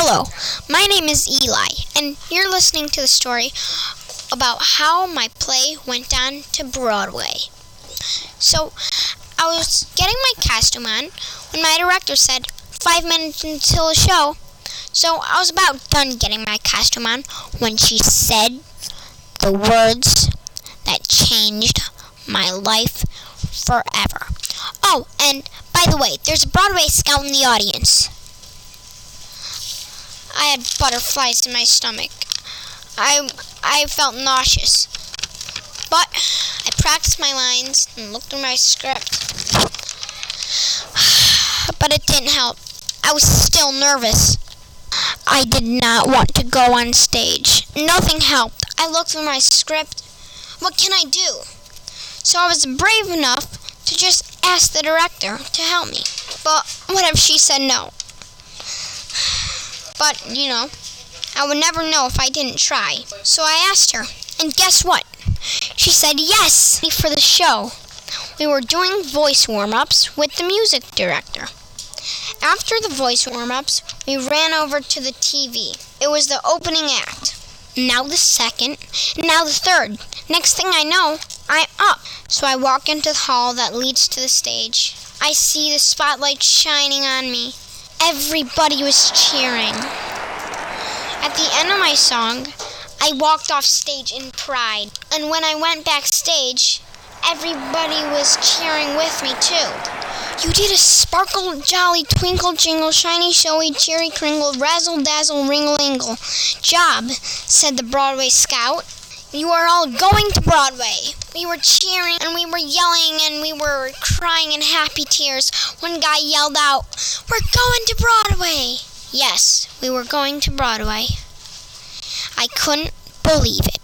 Hello, my name is Eli, and you're listening to the story about how my play went on to Broadway. So, I was getting my costume on when my director said, five minutes until the show. So, I was about done getting my costume on when she said the words that changed my life forever. Oh, and by the way, there's a Broadway scout in the audience. I had butterflies in my stomach. I I felt nauseous. But I practiced my lines and looked through my script. But it didn't help. I was still nervous. I did not want to go on stage. Nothing helped. I looked through my script. What can I do? So I was brave enough to just ask the director to help me. But what if she said no? But, you know, I would never know if I didn't try. So I asked her, and guess what? She said yes for the show. We were doing voice warm ups with the music director. After the voice warm ups, we ran over to the TV. It was the opening act. Now the second, now the third. Next thing I know, I'm up. So I walk into the hall that leads to the stage. I see the spotlight shining on me. Everybody was cheering. At the end of my song, I walked off stage in pride. And when I went backstage, everybody was cheering with me too. You did a sparkle, jolly, twinkle, jingle, shiny, showy, cheery, kringle, razzle, dazzle, ringle, ingle job, said the Broadway scout. You are all going to Broadway. We were cheering and we were yelling and we were crying in happy tears. One guy yelled out, We're going to Broadway! Yes, we were going to Broadway. I couldn't believe it.